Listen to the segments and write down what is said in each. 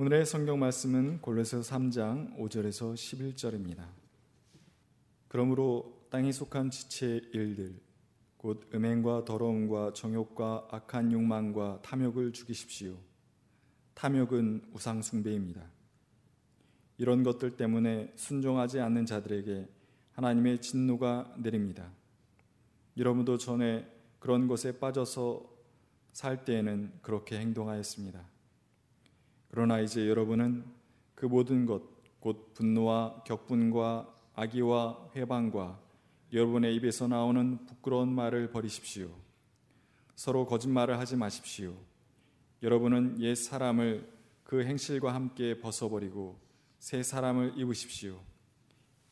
오늘의 성경 말씀은 골로새서 3장 5절에서 11절입니다. 그러므로 땅에 속한 지체의 일들 곧 음행과 더러움과 정욕과 악한 욕망과 탐욕을 죽이십시오. 탐욕은 우상 숭배입니다. 이런 것들 때문에 순종하지 않는 자들에게 하나님의 진노가 내립니다. 여러분도 전에 그런 것에 빠져서 살 때에는 그렇게 행동하였습니다. 그러나 이제 여러분은 그 모든 것, 곧 분노와 격분과 악의와 회방과 여러분의 입에서 나오는 부끄러운 말을 버리십시오. 서로 거짓말을 하지 마십시오. 여러분은 옛 사람을 그 행실과 함께 벗어버리고 새 사람을 입으십시오.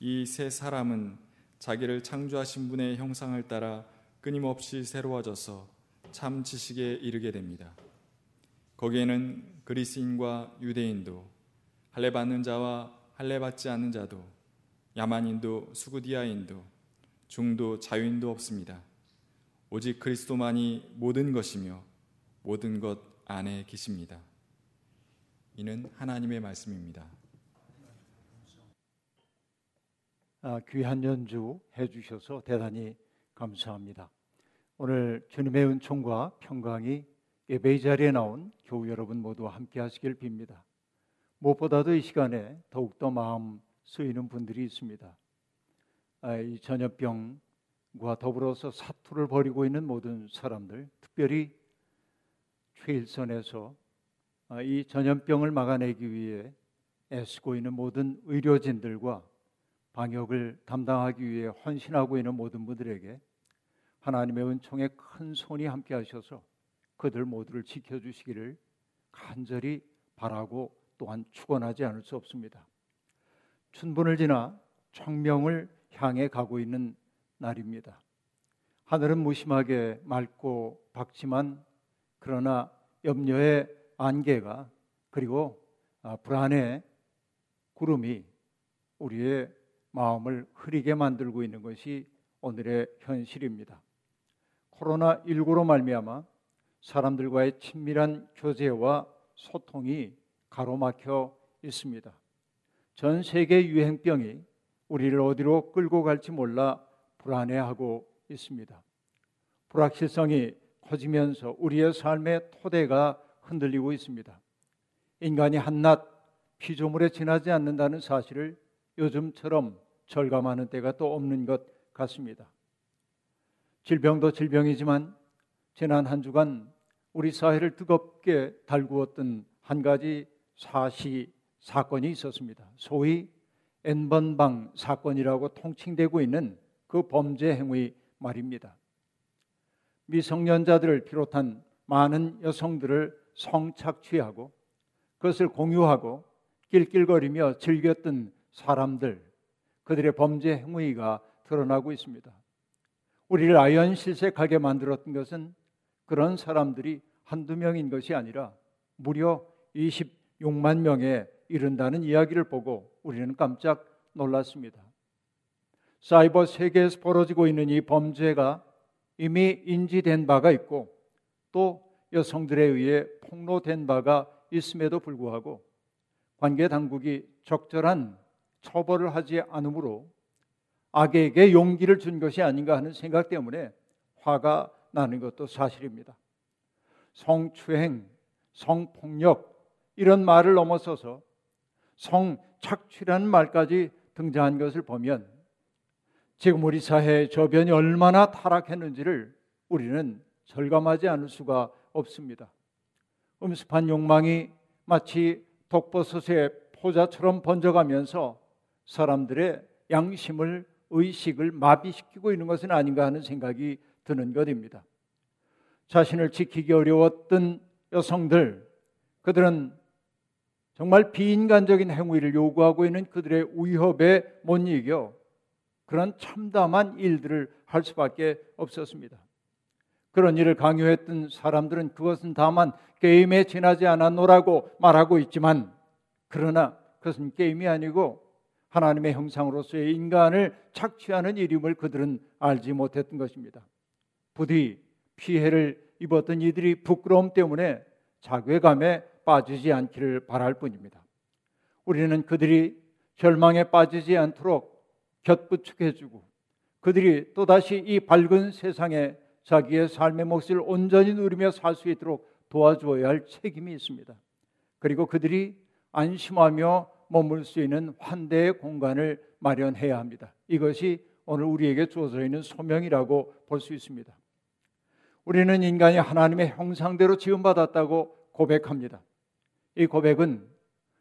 이 새 사람은 자기를 창조하신 분의 형상을 따라 끊임없이 새로워져서 참 지식에 이르게 됩니다. 거기에는 그리스인과 유대인도 할례 받는 자와 할례 받지 않는 자도 야만인도 수구디아인도 중도 자유인도 없습니다. 오직 그리스도만이 모든 것이며 모든 것 안에 계십니다. 이는 하나님의 말씀입니다. 아, 귀한 연주 해주셔서 대단히 감사합니다. 오늘 주님의 은총과 평강이 예배의 자리에 나온 교우 여러분 모두 함께 하시길 빕니다. 무엇보다도 이 시간에 더욱더 마음 쓰이는 분들이 있습니다. 아, 이 전염병과 더불어서 사투를 벌이고 있는 모든 사람들, 특별히 최일선에서 아, 이 전염병을 막아내기 위해 애쓰고 있는 모든 의료진들과 방역을 담당하기 위해 헌신하고 있는 모든 분들에게 하나님의 은총에 큰 손이 함께 하셔서 그들 모두를 지켜주시기를 간절히 바라고 또한 축원하지 않을 수 없습니다. 춘분을 지나 청명을 향해 가고 있는 날입니다. 하늘은 무심하게 맑고 밝지만 그러나 염려의 안개가 그리고 아, 불안의 구름이 우리의 마음을 흐리게 만들고 있는 것이 오늘의 현실입니다. 코로나 19로 말미암아 사람들과의 친밀한 교제와 소통이 가로막혀 있습니다. 전 세계 유행병이 우리를 어디로 끌고 갈지 몰라 불안해하고 있습니다. 불확실성이 커지면서 우리의 삶의 토대가 흔들리고 있습니다. 인간이 한낱 피조물에 지나지 않는다는 사실을 요즘처럼 절감하는 때가 또 없는 것 같습니다. 질병도 질병이지만 지난 한 주간 우리 사회를 뜨겁게 달구었던 한 가지 사시 사건이 있었습니다. 소위 N번방 사건이라고 통칭되고 있는 그 범죄 행위 말입니다. 미성년자들을 비롯한 많은 여성들을 성착취하고 그것을 공유하고 낄낄거리며 즐겼던 사람들, 그들의 범죄 행위가 드러나고 있습니다. 우리를 아연실색하게 만들었던 것은 그런 사람들이 한두 명인 것이 아니라 무려 26만 명에 이른다는 이야기를 보고 우리는 깜짝 놀랐습니다. 사이버 세계에서 벌어지고 있는 이 범죄가 이미 인지된 바가 있고 또 여성들에 의해 폭로된 바가 있음에도 불구하고 관계 당국이 적절한 처벌을 하지 않으므로 악에게 용기를 준 것이 아닌가 하는 생각 때문에 화가 나는 것도 사실입니다. 성추행, 성폭력 이런 말을 넘어서서 성착취라는 말까지 등장한 것을 보면 지금 우리 사회의 저변이 얼마나 타락했는지를 우리는 절감하지 않을 수가 없습니다. 음습한 욕망이 마치 독버섯의 포자처럼 번져가면서 사람들의 양심을 의식을 마비시키고 있는 것은 아닌가 하는 생각이 드는 것입니다. 자신을 지키기 어려웠던 여성들, 그들은 정말 비인간적인 행위를 요구하고 있는 그들의 위협에 못 이겨 그런 참담한 일들을 할 수밖에 없었습니다. 그런 일을 강요했던 사람들은 그것은 다만 게임에 지나지 않았노라고 말하고 있지만 그러나 그것은 게임이 아니고 하나님의 형상으로서의 인간을 착취하는 일임을 그들은 알지 못했던 것입니다. 부디 피해를 입었던 이들이 부끄러움 때문에 자괴감에 빠지지 않기를 바랄 뿐입니다. 우리는 그들이 절망에 빠지지 않도록 곁부축해주고 그들이 또다시 이 밝은 세상에 자기의 삶의 몫을 온전히 누리며 살 수 있도록 도와주어야 할 책임이 있습니다. 그리고 그들이 안심하며 머물 수 있는 환대의 공간을 마련해야 합니다. 이것이 오늘 우리에게 주어져 있는 소명이라고 볼 수 있습니다. 우리는 인간이 하나님의 형상대로 지음받았다고 고백합니다. 이 고백은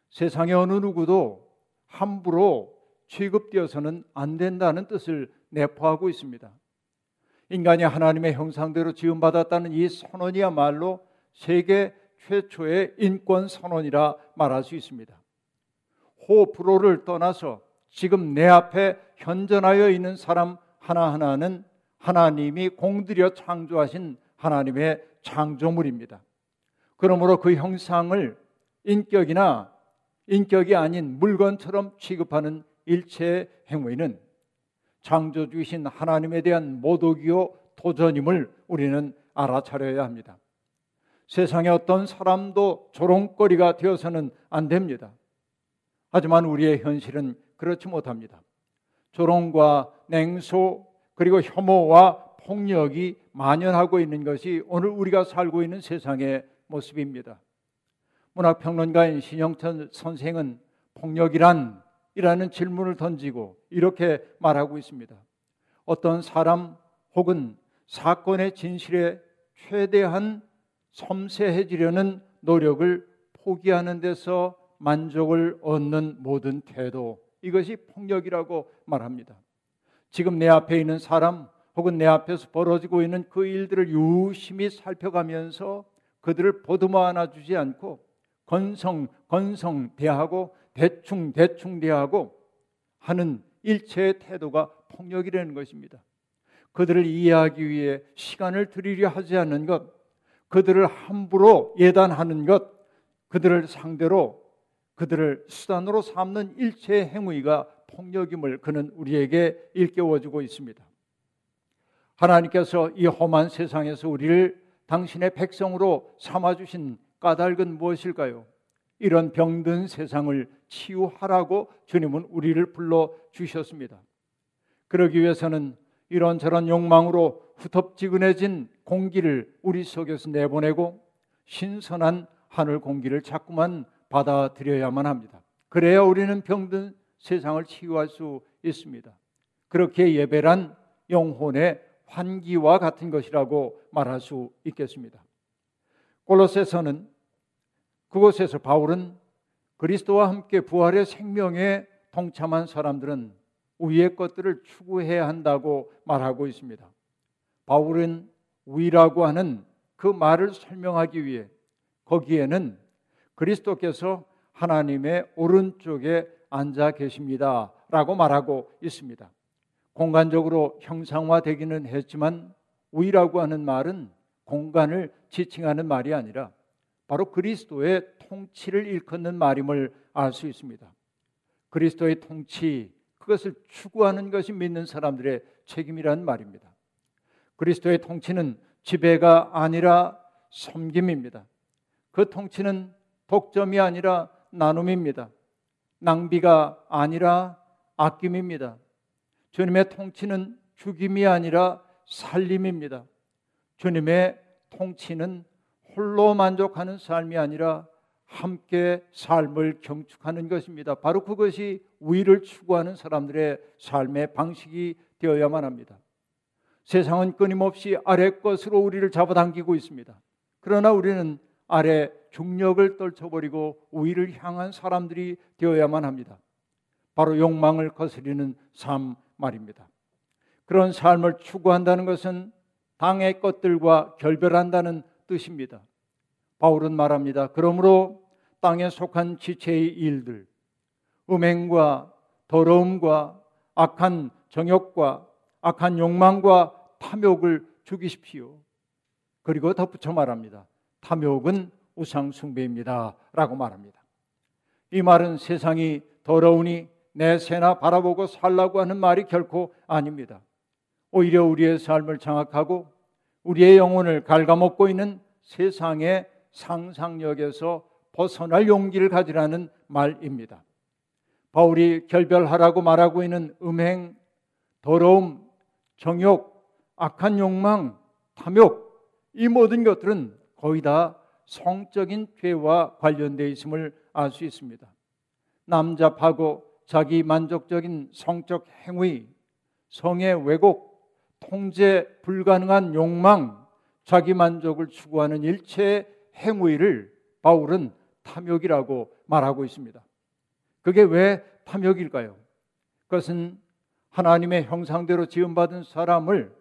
세상의 어느 누구도 함부로 취급되어서는 안 된다는 뜻을 내포하고 있습니다. 인간이 하나님의 형상대로 지음받았다는 이 선언이야말로 세계 최초의 인권 선언이라 말할 수 있습니다. 호불호를 떠나서 지금 내 앞에 현존하여 있는 사람 하나하나는 하나님이 공들여 창조하신 하나님의 창조물입니다. 그러므로 그 형상을 인격이나 인격이 아닌 물건처럼 취급하는 일체의 행위는 창조주이신 하나님에 대한 모독이요 도전임을 우리는 알아차려야 합니다. 세상에 어떤 사람도 조롱거리가 되어서는 안 됩니다. 하지만 우리의 현실은 그렇지 못합니다. 조롱과 냉소 그리고 혐오와 폭력이 만연하고 있는 것이 오늘 우리가 살고 있는 세상의 모습입니다. 문학평론가인 신영천 선생은 폭력이란 이라는 질문을 던지고 이렇게 말하고 있습니다. 어떤 사람 혹은 사건의 진실에 최대한 섬세해지려는 노력을 포기하는 데서 만족을 얻는 모든 태도 이것이 폭력이라고 말합니다. 지금 내 앞에 있는 사람 혹은 내 앞에서 벌어지고 있는 그 일들을 유심히 살펴가면서 그들을 보듬어 안아주지 않고 건성 건성 대하고 대충 대충 대하고 하는 일체의 태도가 폭력이라는 것입니다. 그들을 이해하기 위해 시간을 들이려 하지 않는 것, 그들을 함부로 예단하는 것, 그들을 상대로 그들을 수단으로 삼는 일체의 행위가 폭력임을 그는 우리에게 일깨워주고 있습니다. 하나님께서 이 험한 세상에서 우리를 당신의 백성으로 삼아주신 까닭은 무엇일까요? 이런 병든 세상을 치유하라고 주님은 우리를 불러 주셨습니다. 그러기 위해서는 이런저런 욕망으로 후텁지근해진 공기를 우리 속에서 내보내고 신선한 하늘 공기를 자꾸만 받아들여야만 합니다. 그래야 우리는 병든 세상을 치유할 수 있습니다. 그렇게 예배란 영혼의 환기와 같은 것이라고 말할 수 있겠습니다. 골로새서는 그곳에서 바울은 그리스도와 함께 부활의 생명에 동참한 사람들은 위의 것들을 추구해야 한다고 말하고 있습니다. 바울은 위라고 하는 그 말을 설명하기 위해 거기에는 그리스도께서 하나님의 오른쪽에 앉아 계십니다. 라고 말하고 있습니다. 공간적으로 형상화되기는 했지만 위라고 하는 말은 공간을 지칭하는 말이 아니라 바로 그리스도의 통치를 일컫는 말임을 알 수 있습니다. 그리스도의 통치, 그것을 추구하는 것이 믿는 사람들의 책임이라는 말입니다. 그리스도의 통치는 지배가 아니라 섬김입니다. 그 통치는 독점이 아니라 나눔입니다. 낭비가 아니라 아낌입니다. 주님의 통치는 죽임이 아니라 살림입니다. 주님의 통치는 홀로 만족하는 삶이 아니라 함께 삶을 경축하는 것입니다. 바로 그것이 위를 추구하는 사람들의 삶의 방식이 되어야만 합니다. 세상은 끊임없이 아래 것으로 우리를 잡아당기고 있습니다. 그러나 우리는 아래 중력을 떨쳐버리고 위를 향한 사람들이 되어야만 합니다. 바로 욕망을 거스리는 삶 말입니다. 그런 삶을 추구한다는 것은 당의 것들과 결별한다는 뜻입니다. 바울은 말합니다. 그러므로 땅에 속한 지체의 일들, 음행과 더러움과 악한 정욕과 악한 욕망과 탐욕을 죽이십시오. 그리고 덧붙여 말합니다. 탐욕은 우상 숭배입니다. 라고 말합니다. 이 말은 세상이 더러우니 내 새나 바라보고 살라고 하는 말이 결코 아닙니다. 오히려 우리의 삶을 장악하고 우리의 영혼을 갉아먹고 있는 세상의 상상력에서 벗어날 용기를 가지라는 말입니다. 바울이 결별하라고 말하고 있는 음행, 더러움, 정욕, 악한 욕망, 탐욕 이 모든 것들은 거의 다 성적인 죄와 관련되어 있음을 알 수 있습니다. 남잡하고 자기 만족적인 성적 행위, 성의 왜곡, 통제 불가능한 욕망, 자기 만족을 추구하는 일체의 행위를 바울은 탐욕이라고 말하고 있습니다. 그게 왜 탐욕일까요? 그것은 하나님의 형상대로 지음받은 사람을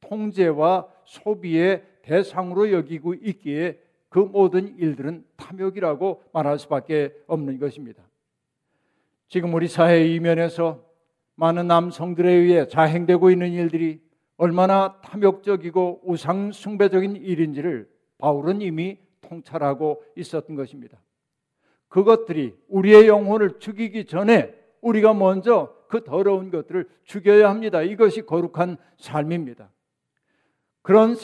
통제와 소비의 대상으로 여기고 있기에 그 모든 일들은 탐욕이라고 말할 수밖에 없는 것입니다. 지금 우리 사회 이면에서 많은 남성들에 의해 자행되고 있는 일들이 얼마나 탐욕적이고 우상숭배적인 일인지를 바울은 이미 통찰하고 있었던 것입니다. 그것들이 우리의 영혼을 죽이기 전에 우리가 먼저 그 더러운 것들을 죽여야 합니다. 이것이 거룩한 삶입니다. 그런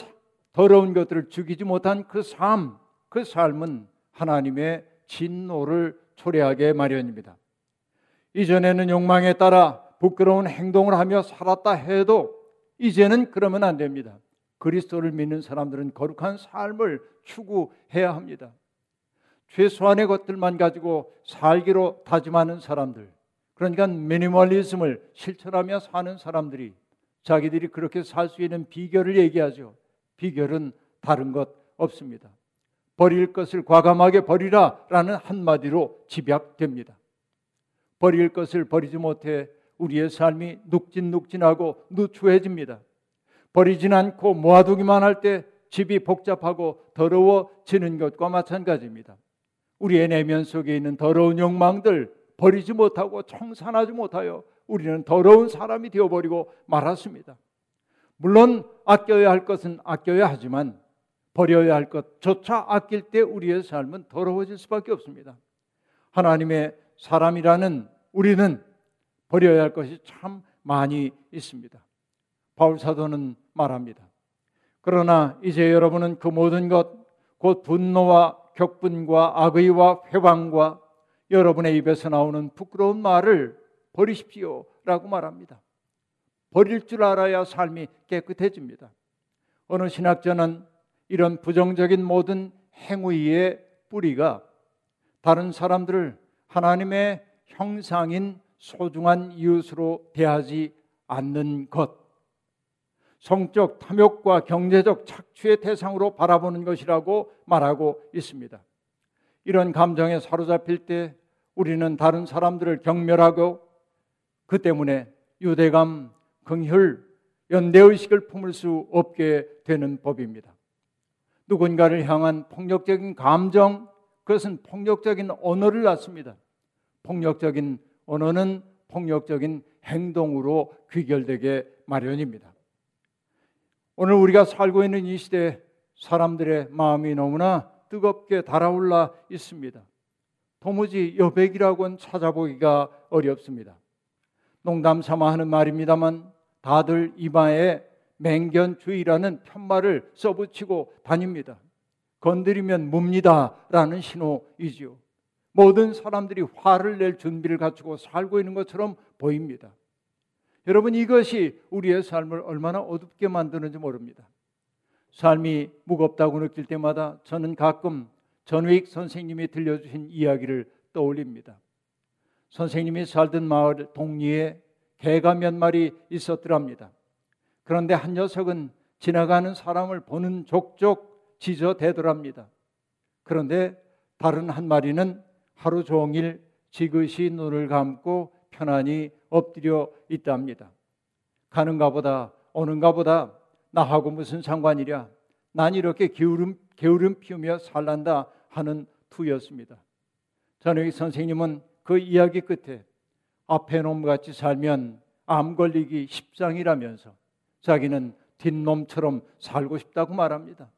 더러운 것들을 죽이지 못한 그 삶, 그 삶은 하나님의 진노를 초래하게 마련입니다. 이전에는 욕망에 따라 부끄러운 행동을 하며 살았다 해도 이제는 그러면 안 됩니다. 그리스도를 믿는 사람들은 거룩한 삶을 추구해야 합니다. 최소한의 것들만 가지고 살기로 다짐하는 사람들, 그러니까 미니멀리즘을 실천하며 사는 사람들이 자기들이 그렇게 살 수 있는 비결을 얘기하죠. 비결은 다른 것 없습니다. 버릴 것을 과감하게 버리라 라는 한마디로 집약됩니다. 버릴 것을 버리지 못해 우리의 삶이 눅진눅진하고 누추해집니다. 버리진 않고 모아두기만 할 때 집이 복잡하고 더러워지는 것과 마찬가지입니다. 우리의 내면 속에 있는 더러운 욕망들 버리지 못하고 청산하지 못하여 우리는 더러운 사람이 되어버리고 말았습니다. 물론 아껴야 할 것은 아껴야 하지만 버려야 할 것조차 아낄 때 우리의 삶은 더러워질 수밖에 없습니다. 하나님의 사람이라는 우리는 버려야 할 것이 참 많이 있습니다. 바울 사도는 말합니다. 그러나 이제 여러분은 그 모든 것, 곧 분노와 격분과 악의와 회방과 여러분의 입에서 나오는 부끄러운 말을 버리십시오. 라고 말합니다. 버릴 줄 알아야 삶이 깨끗해집니다. 어느 신학자는 이런 부정적인 모든 행위의 뿌리가 다른 사람들을 하나님의 형상인 소중한 이웃으로 대하지 않는 것, 성적 탐욕과 경제적 착취의 대상으로 바라보는 것이라고 말하고 있습니다. 이런 감정에 사로잡힐 때 우리는 다른 사람들을 경멸하고 그 때문에 유대감, 긍휼, 연대의식을 품을 수 없게 되는 법입니다. 누군가를 향한 폭력적인 감정, 그것은 폭력적인 언어를 낳습니다. 폭력적인 언어는 폭력적인 행동으로 귀결되게 마련입니다. 오늘 우리가 살고 있는 이 시대 사람들의 마음이 너무나 뜨겁게 달아올라 있습니다. 도무지 여백이라고는 찾아보기가 어렵습니다. 농담 삼아 하는 말입니다만 다들 이마에 맹견주의라는 편말을 써붙이고 다닙니다. 건드리면 뭡니다라는 신호이지요. 모든 사람들이 화를 낼 준비를 갖추고 살고 있는 것처럼 보입니다. 여러분 이것이 우리의 삶을 얼마나 어둡게 만드는지 모릅니다. 삶이 무겁다고 느낄 때마다 저는 가끔 전익 선생님이 들려주신 이야기를 떠올립니다. 선생님이 살던 마을 동리에 개가 몇 마리 있었더랍니다. 그런데 한 녀석은 지나가는 사람을 보는 족족 지저대더랍니다. 그런데 다른 한 마리는 하루 종일 지그시 눈을 감고 편안히 엎드려 있답니다. 가는가 보다 오는가 보다 나하고 무슨 상관이랴 난 이렇게 게으름, 게으름 피우며 살란다 하는 투였습니다. 저는 선생님은 그 이야기 끝에 앞에 놈같이 살면 암 걸리기 십상이라면서 자기는 뒷놈처럼 살고 싶다고 말합니다.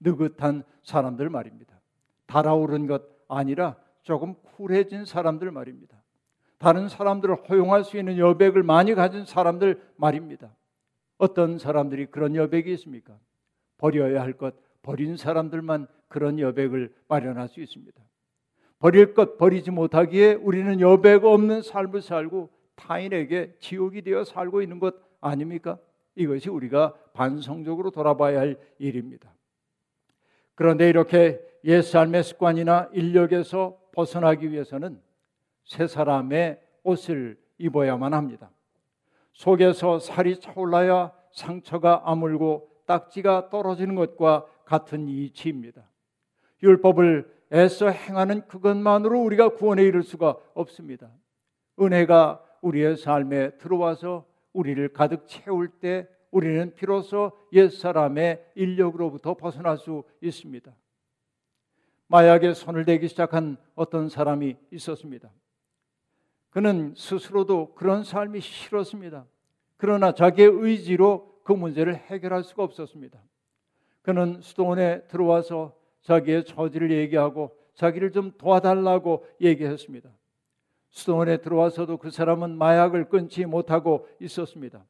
느긋한 사람들 말입니다. 달아오른 것 아니라 조금 쿨해진 사람들 말입니다. 다른 사람들을 허용할 수 있는 여백을 많이 가진 사람들 말입니다. 어떤 사람들이 그런 여백이 있습니까? 버려야 할 것 버린 사람들만 그런 여백을 마련할 수 있습니다. 버릴 것 버리지 못하기에 우리는 여백 없는 삶을 살고 타인에게 지옥이 되어 살고 있는 것 아닙니까? 이것이 우리가 반성적으로 돌아봐야 할 일입니다. 그런데 이렇게 옛 삶의 습관이나 인력에서 벗어나기 위해서는 새 사람의 옷을 입어야만 합니다. 속에서 살이 차올라야 상처가 아물고 딱지가 떨어지는 것과 같은 이치입니다. 율법을 애써 행하는 그것만으로 우리가 구원에 이를 수가 없습니다. 은혜가 우리의 삶에 들어와서 우리를 가득 채울 때 우리는 비로소 옛사람의 인력으로부터 벗어날 수 있습니다. 마약에 손을 대기 시작한 어떤 사람이 있었습니다. 그는 스스로도 그런 삶이 싫었습니다. 그러나 자기의 의지로 그 문제를 해결할 수가 없었습니다. 그는 수도원에 들어와서 자기의 처지를 얘기하고 자기를 좀 도와달라고 얘기했습니다. 수도원에 들어와서도 그 사람은 마약을 끊지 못하고 있었습니다.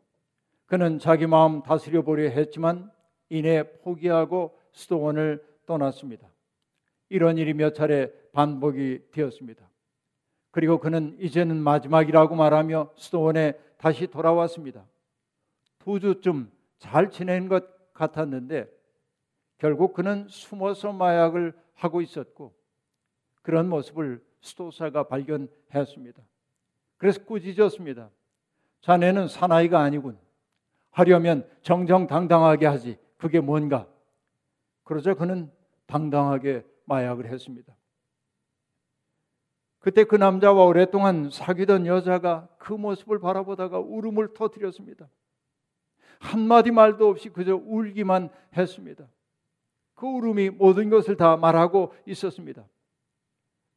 그는 자기 마음 다스려 보려 했지만 이내 포기하고 수도원을 떠났습니다. 이런 일이 몇 차례 반복이 되었습니다. 그리고 그는 이제는 마지막이라고 말하며 수도원에 다시 돌아왔습니다. 두 주쯤 잘 지낸 것 같았는데 결국 그는 숨어서 마약을 하고 있었고 그런 모습을 수도사가 발견했습니다. 그래서 꾸짖었습니다. 자네는 사나이가 아니군. 하려면 정정당당하게 하지. 그게 뭔가? 그러자 그는 당당하게 마약을 했습니다. 그때 그 남자와 오랫동안 사귀던 여자가 그 모습을 바라보다가 울음을 터뜨렸습니다. 한마디 말도 없이 그저 울기만 했습니다. 그 울음이 모든 것을 다 말하고 있었습니다.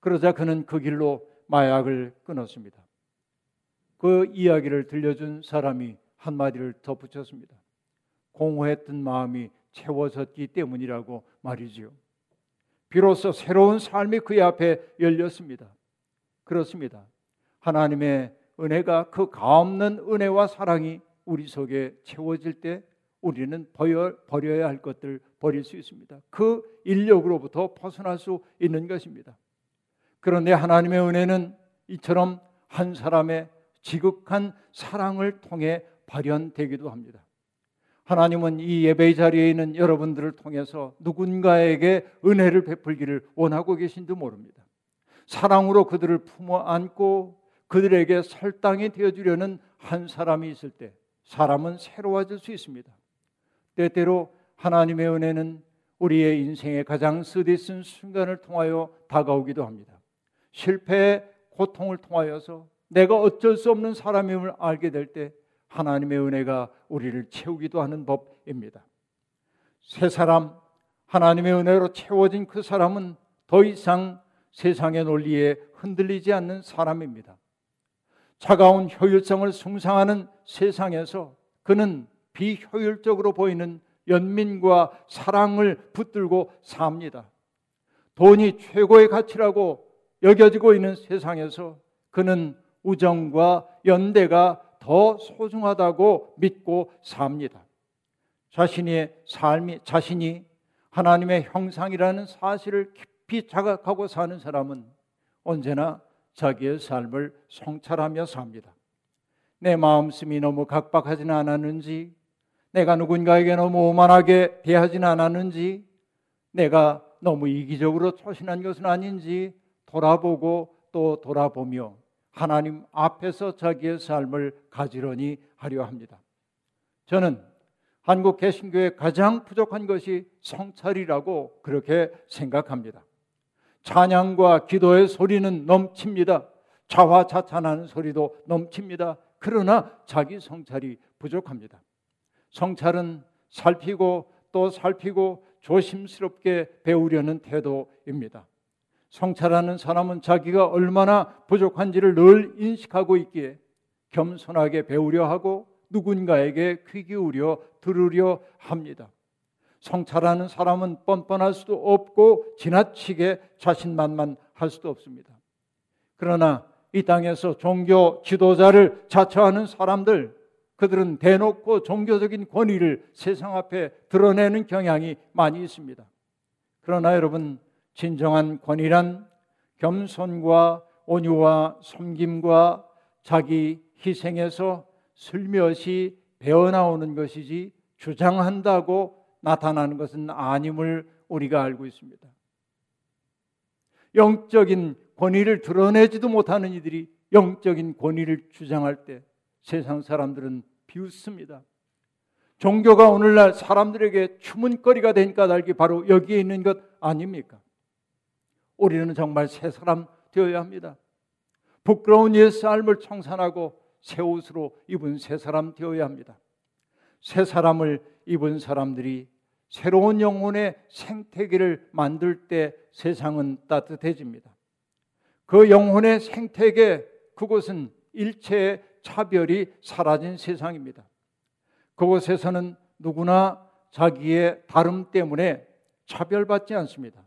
그러자 그는 그 길로 마약을 끊었습니다. 그 이야기를 들려준 사람이 한마디를 덧붙였습니다. 공허했던 마음이 채워졌기 때문이라고 말이지요. 비로소 새로운 삶이 그의 앞에 열렸습니다. 그렇습니다. 하나님의 은혜가 그 가없는 은혜와 사랑이 우리 속에 채워질 때 우리는 버려, 버려야 할 것들 버릴 수 있습니다. 그 인력으로부터 벗어날 수 있는 것입니다. 그런데 하나님의 은혜는 이처럼 한 사람의 지극한 사랑을 통해 발현되기도 합니다. 하나님은 이 예배 자리에 있는 여러분들을 통해서 누군가에게 은혜를 베풀기를 원하고 계신지 모릅니다. 사랑으로 그들을 품어 안고 그들에게 설당이 되어 주려는 한 사람이 있을 때 사람은 새로워질 수 있습니다. 때때로 하나님의 은혜는 우리의 인생의 가장 쓰디쓴 순간을 통하여 다가오기도 합니다. 실패의 고통을 통하여서 내가 어쩔 수 없는 사람임을 알게 될 때 하나님의 은혜가 우리를 채우기도 하는 법입니다. 새 사람, 하나님의 은혜로 채워진 그 사람은 더 이상 세상의 논리에 흔들리지 않는 사람입니다. 차가운 효율성을 숭상하는 세상에서 그는 비효율적으로 보이는 연민과 사랑을 붙들고 삽니다. 돈이 최고의 가치라고 여겨지고 있는 세상에서 그는 우정과 연대가 더 소중하다고 믿고 삽니다. 자신의 삶이 자신이 하나님의 형상이라는 사실을 깊이 자각하고 사는 사람은 언제나 자기의 삶을 성찰하며 삽니다. 내 마음씀이 너무 각박하지는 않았는지, 내가 누군가에게 너무 오만하게 대하지는 않았는지, 내가 너무 이기적으로 초신한 것은 아닌지 돌아보고 또 돌아보며 하나님 앞에서 자기의 삶을 가지런히 하려 합니다. 저는 한국 개신교의 가장 부족한 것이 성찰이라고 그렇게 생각합니다. 찬양과 기도의 소리는 넘칩니다. 자화자찬하는 소리도 넘칩니다. 그러나 자기 성찰이 부족합니다. 성찰은 살피고 또 살피고 조심스럽게 배우려는 태도입니다. 성찰하는 사람은 자기가 얼마나 부족한지를 늘 인식하고 있기에 겸손하게 배우려 하고 누군가에게 귀 기울여 들으려 합니다. 성찰하는 사람은 뻔뻔할 수도 없고 지나치게 자신만만할 수도 없습니다. 그러나 이 땅에서 종교 지도자를 자처하는 사람들 그들은 대놓고 종교적인 권위를 세상 앞에 드러내는 경향이 많이 있습니다. 그러나 여러분 진정한 권위란 겸손과 온유와 섬김과 자기 희생에서 슬며시 배어나오는 것이지 주장한다고 나타나는 것은 아님을 우리가 알고 있습니다. 영적인 권위를 드러내지도 못하는 이들이 영적인 권위를 주장할 때 세상 사람들은 비웃습니다. 종교가 오늘날 사람들에게 추문거리가 된 까닭이 바로 여기에 있는 것 아닙니까? 우리는 정말 새 사람 되어야 합니다. 부끄러운 옛 삶을 청산하고 새 옷으로 입은 새 사람 되어야 합니다. 새 사람을 입은 사람들이 새로운 영혼의 생태계를 만들 때 세상은 따뜻해집니다. 그 영혼의 생태계, 그곳은 일체의 차별이 사라진 세상입니다. 그곳에서는 누구나 자기의 다름 때문에 차별받지 않습니다.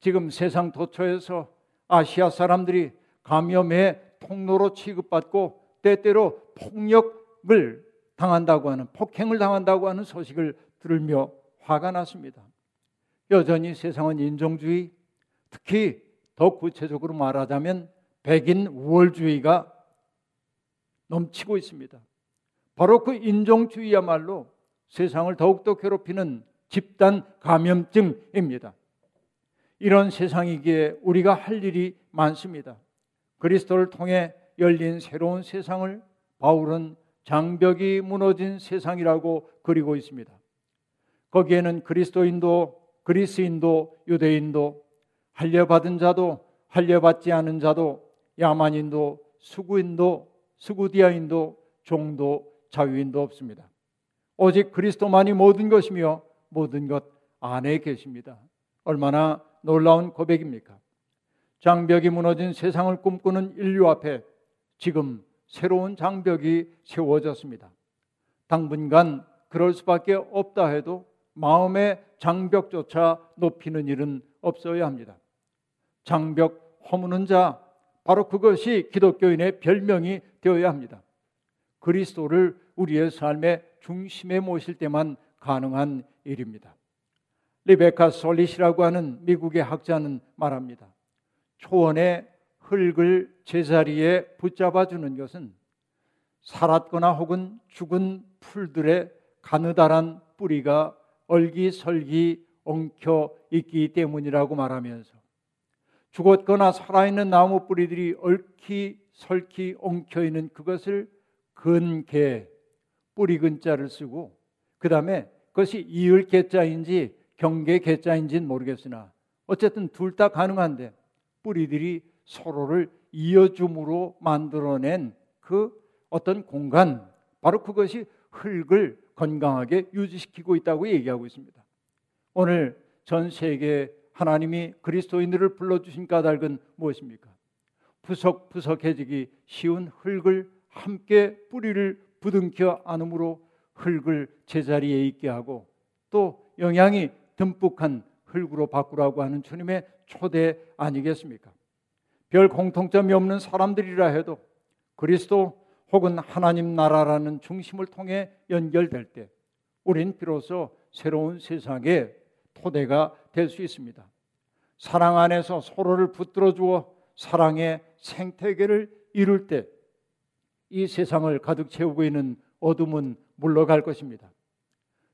지금 세상 도처에서 아시아 사람들이 감염의 통로로 취급받고 때때로 폭력을 당한다고 하는 폭행을 당한다고 하는 소식을 들으며 화가 났습니다. 여전히 세상은 인종주의, 특히 더 구체적으로 말하자면 백인 우월주의가 넘치고 있습니다. 바로 그 인종주의야말로 세상을 더욱더 괴롭히는 집단 감염증입니다. 이런 세상이기에 우리가 할 일이 많습니다. 그리스도를 통해 열린 새로운 세상을 바울은 장벽이 무너진 세상이라고 그리고 있습니다. 거기에는 그리스도인도 그리스인도 유대인도 할례 받은 자도 할례 받지 않은 자도 야만인도 수구인도 수구디아인도 종도 자유인도 없습니다. 오직 그리스도만이 모든 것이며 모든 것 안에 계십니다. 얼마나 놀라운 고백입니까? 장벽이 무너진 세상을 꿈꾸는 인류 앞에 지금 새로운 장벽이 세워졌습니다. 당분간 그럴 수밖에 없다 해도 마음의 장벽조차 높이는 일은 없어야 합니다. 장벽 허무는 자, 바로 그것이 기독교인의 별명이 되어야 합니다. 그리스도를 우리의 삶의 중심에 모실 때만 가능한 일입니다. 리베카 솔릿이라고 하는 미국의 학자는 말합니다. 초원의 흙을 제자리에 붙잡아 주는 것은 살았거나 혹은 죽은 풀들의 가느다란 뿌리가 얼기설기 엉켜 있기 때문이라고 말하면서 죽었거나 살아있는 나무 뿌리들이 얽히 설키 엉켜 있는 그것을 근개 뿌리 근자를 쓰고 그 다음에 그것이 이을 개자인지 경계 개자인지는 모르겠으나 어쨌든 둘 다 가능한데 뿌리들이 서로를 이어줌으로 만들어낸 그 어떤 공간 바로 그것이 흙을 건강하게 유지시키고 있다고 얘기하고 있습니다. 오늘 전 세계 하나님이 그리스도인들을 불러주신 까닭은 무엇입니까? 푸석푸석해지기 쉬운 흙을 함께 뿌리를 부둥켜 안음으로 흙을 제자리에 있게 하고 또 영양이 듬뿍한 흙으로 바꾸라고 하는 주님의 초대 아니겠습니까? 별 공통점이 없는 사람들이라 해도 그리스도 혹은 하나님 나라라는 중심을 통해 연결될 때 우린 비로소 새로운 세상의 토대가 될 수 있습니다. 사랑 안에서 서로를 붙들어 주어 사랑의 생태계를 이룰 때 이 세상을 가득 채우고 있는 어둠은 물러갈 것입니다.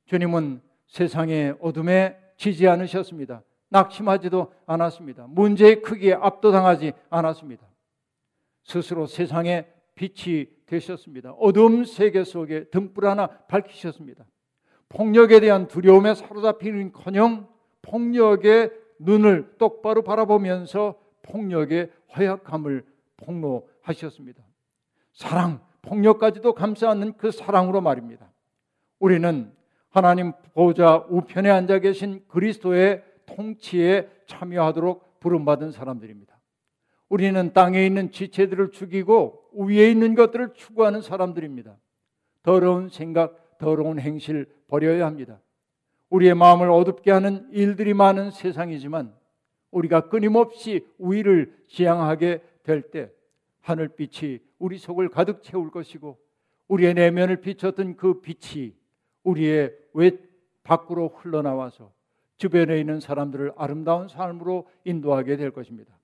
주님은 세상의 어둠에 지지 않으셨습니다. 낙심하지도 않았습니다. 문제의 크기에 압도당하지 않았습니다. 스스로 세상의 빛이 되셨습니다. 어둠 세계 속에 등불 하나 밝히셨습니다. 폭력에 대한 두려움에 사로잡히는 커녕 폭력의 눈을 똑바로 바라보면서 폭력의 허약함을 폭로하셨습니다. 사랑, 폭력까지도 감싸 안는 그 사랑으로 말입니다. 우리는 하나님 보좌 우편에 앉아 계신 그리스도의 통치에 참여하도록 부름받은 사람들입니다. 우리는 땅에 있는 지체들을 죽이고 위에 있는 것들을 추구하는 사람들입니다. 더러운 생각, 더러운 행실 버려야 합니다. 우리의 마음을 어둡게 하는 일들이 많은 세상이지만 우리가 끊임없이 우위를 지향하게 될 때 하늘빛이 우리 속을 가득 채울 것이고 우리의 내면을 비췄던 그 빛이 우리의 외 밖으로 흘러나와서 주변에 있는 사람들을 아름다운 삶으로 인도하게 될 것입니다.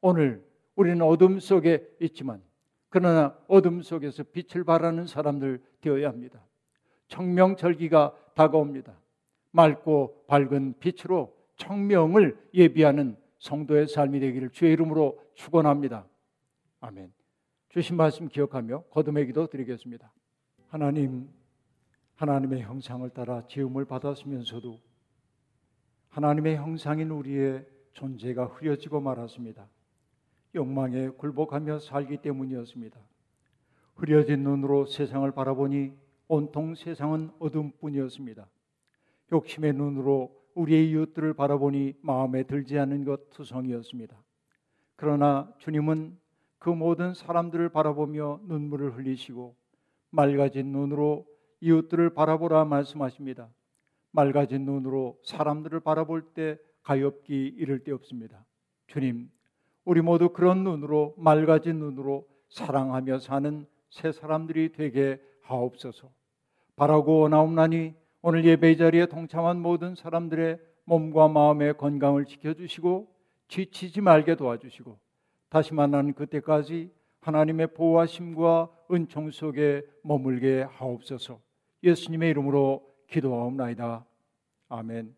오늘 우리는 어둠 속에 있지만 그러나 어둠 속에서 빛을 발하는 사람들 되어야 합니다. 청명절기가 다가옵니다. 맑고 밝은 빛으로 청명을 예비하는 성도의 삶이 되기를 주의 이름으로 축원합니다. 아멘. 주신 말씀 기억하며 거듭의 기도 드리겠습니다. 하나님, 하나님의 형상을 따라 지음을 받았으면서도 하나님의 형상인 우리의 존재가 흐려지고 말았습니다. 욕망에 굴복하며 살기 때문이었습니다. 흐려진 눈으로 세상을 바라보니 온통 세상은 어둠뿐이었습니다. 욕심의 눈으로 우리의 이웃들을 바라보니 마음에 들지 않는 것 투성이었습니다. 그러나 주님은 그 모든 사람들을 바라보며 눈물을 흘리시고 맑아진 눈으로 이웃들을 바라보라 말씀하십니다. 맑아진 눈으로 사람들을 바라볼 때 가엾기 이를 데 없습니다. 주님, 우리 모두 그런 눈으로 맑아진 눈으로 사랑하며 사는 새 사람들이 되게 하옵소서. 바라고 원하옵나니 오늘 예배 자리에 동참한 모든 사람들의 몸과 마음의 건강을 지켜주시고 지치지 말게 도와주시고 다시 만나는 그때까지 하나님의 보호하심과 은총 속에 머물게 하옵소서. 예수님의 이름으로 기도하옵나이다. 아멘.